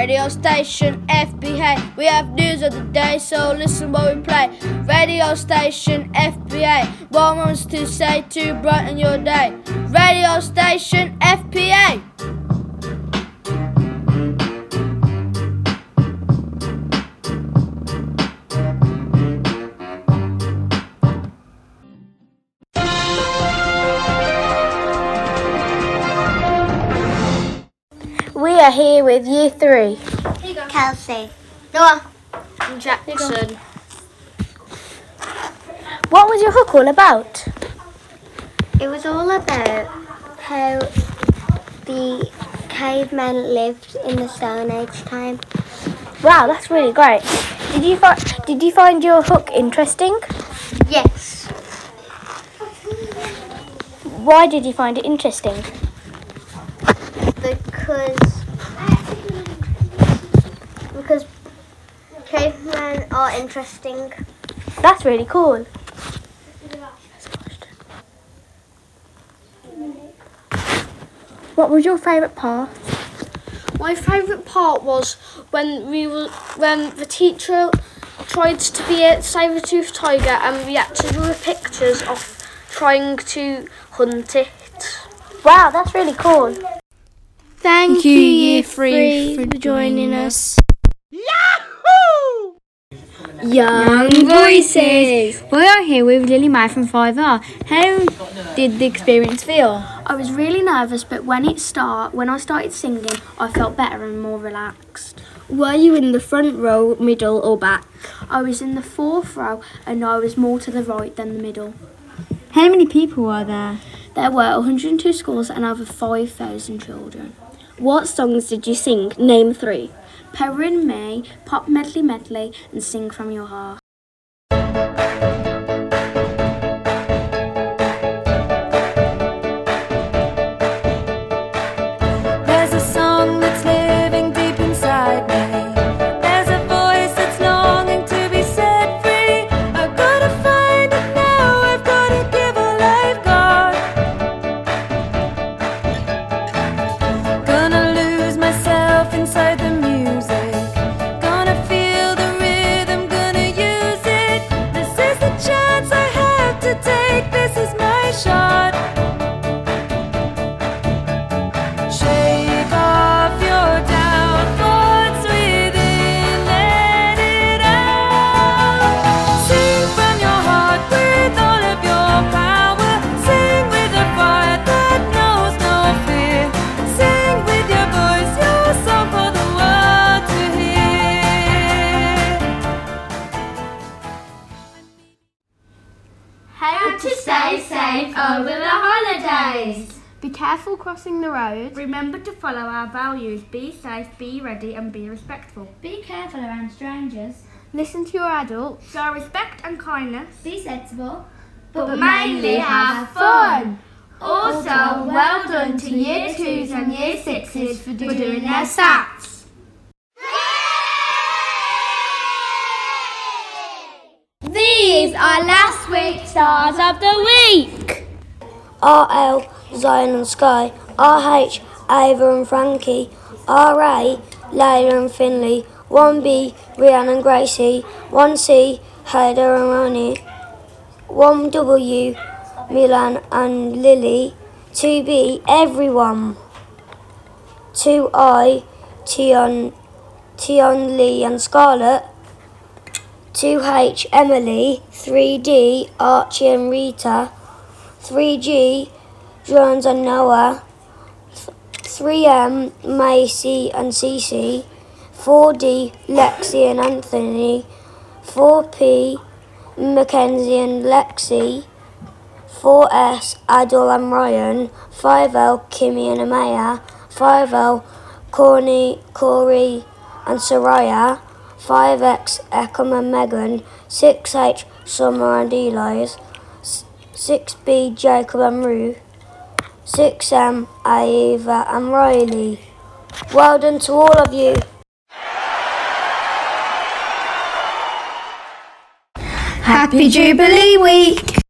Radio station FPA, we have news of the day, so listen while we play. Radio station FPA, what wants to say to brighten your day? Radio station FPA. We are here with year three. Kelsey. Noah. Jackson. What was your hook all about? It was all about how the cavemen lived in the Stone Age time. Wow, that's really great. Did you find Did you find your hook interesting? Yes. Why did you find it interesting? Because because cavemen are interesting. That's really cool. What was your favourite part? My favourite part was when we were when the teacher tried to be a saber-toothed tiger and we had to draw pictures of trying to hunt it. Wow, that's really cool. Thank, you, Year Three, for joining us. Young Voices! We are here with Lily May from 5R. How did the experience feel? I was really nervous, but when it start, when I started singing, I felt better and more relaxed. Were you in the front row, middle, or back? I was in the fourth row, and I was more to the right than the middle. How many people were there? There were 102 schools and over 5,000 children. What songs did you sing? Name three. Perrin May, Pop Medley Medley, and Sing From Your Heart. Be careful crossing the road. Remember to follow our values. Be safe, be ready, and be respectful. Be careful around strangers. Listen to your adults. Show respect and kindness. Be sensible. But mainly have fun. Also, well done to year twos and year sixes for doing their stats. These are last week's stars of the week. RL, Zion and Sky, RH, Ava and Frankie, RA, Layla and Finley, 1B, Rihanna and Gracie, 1C, Hader and Ronnie, 1W, Milan and Lily, 2B, everyone, 2I, Tion, Tion Lee and Scarlett, 2H, Emily, 3D, Archie and Rita, 3G, Jones and Noah, 3M, Macy and Cece, 4D, Lexi and Anthony, 4P, Mackenzie and Lexi, 4S, Adol and Ryan. 5L, Kimmy and Amaya. 5L, Corny, Corey and Soraya. 5X, Ekam and Megan. 6H, Summer and Eli's. 6B, Jacob and Rue. 6M, Ava and Riley. Well done to all of you. Happy Jubilee Week!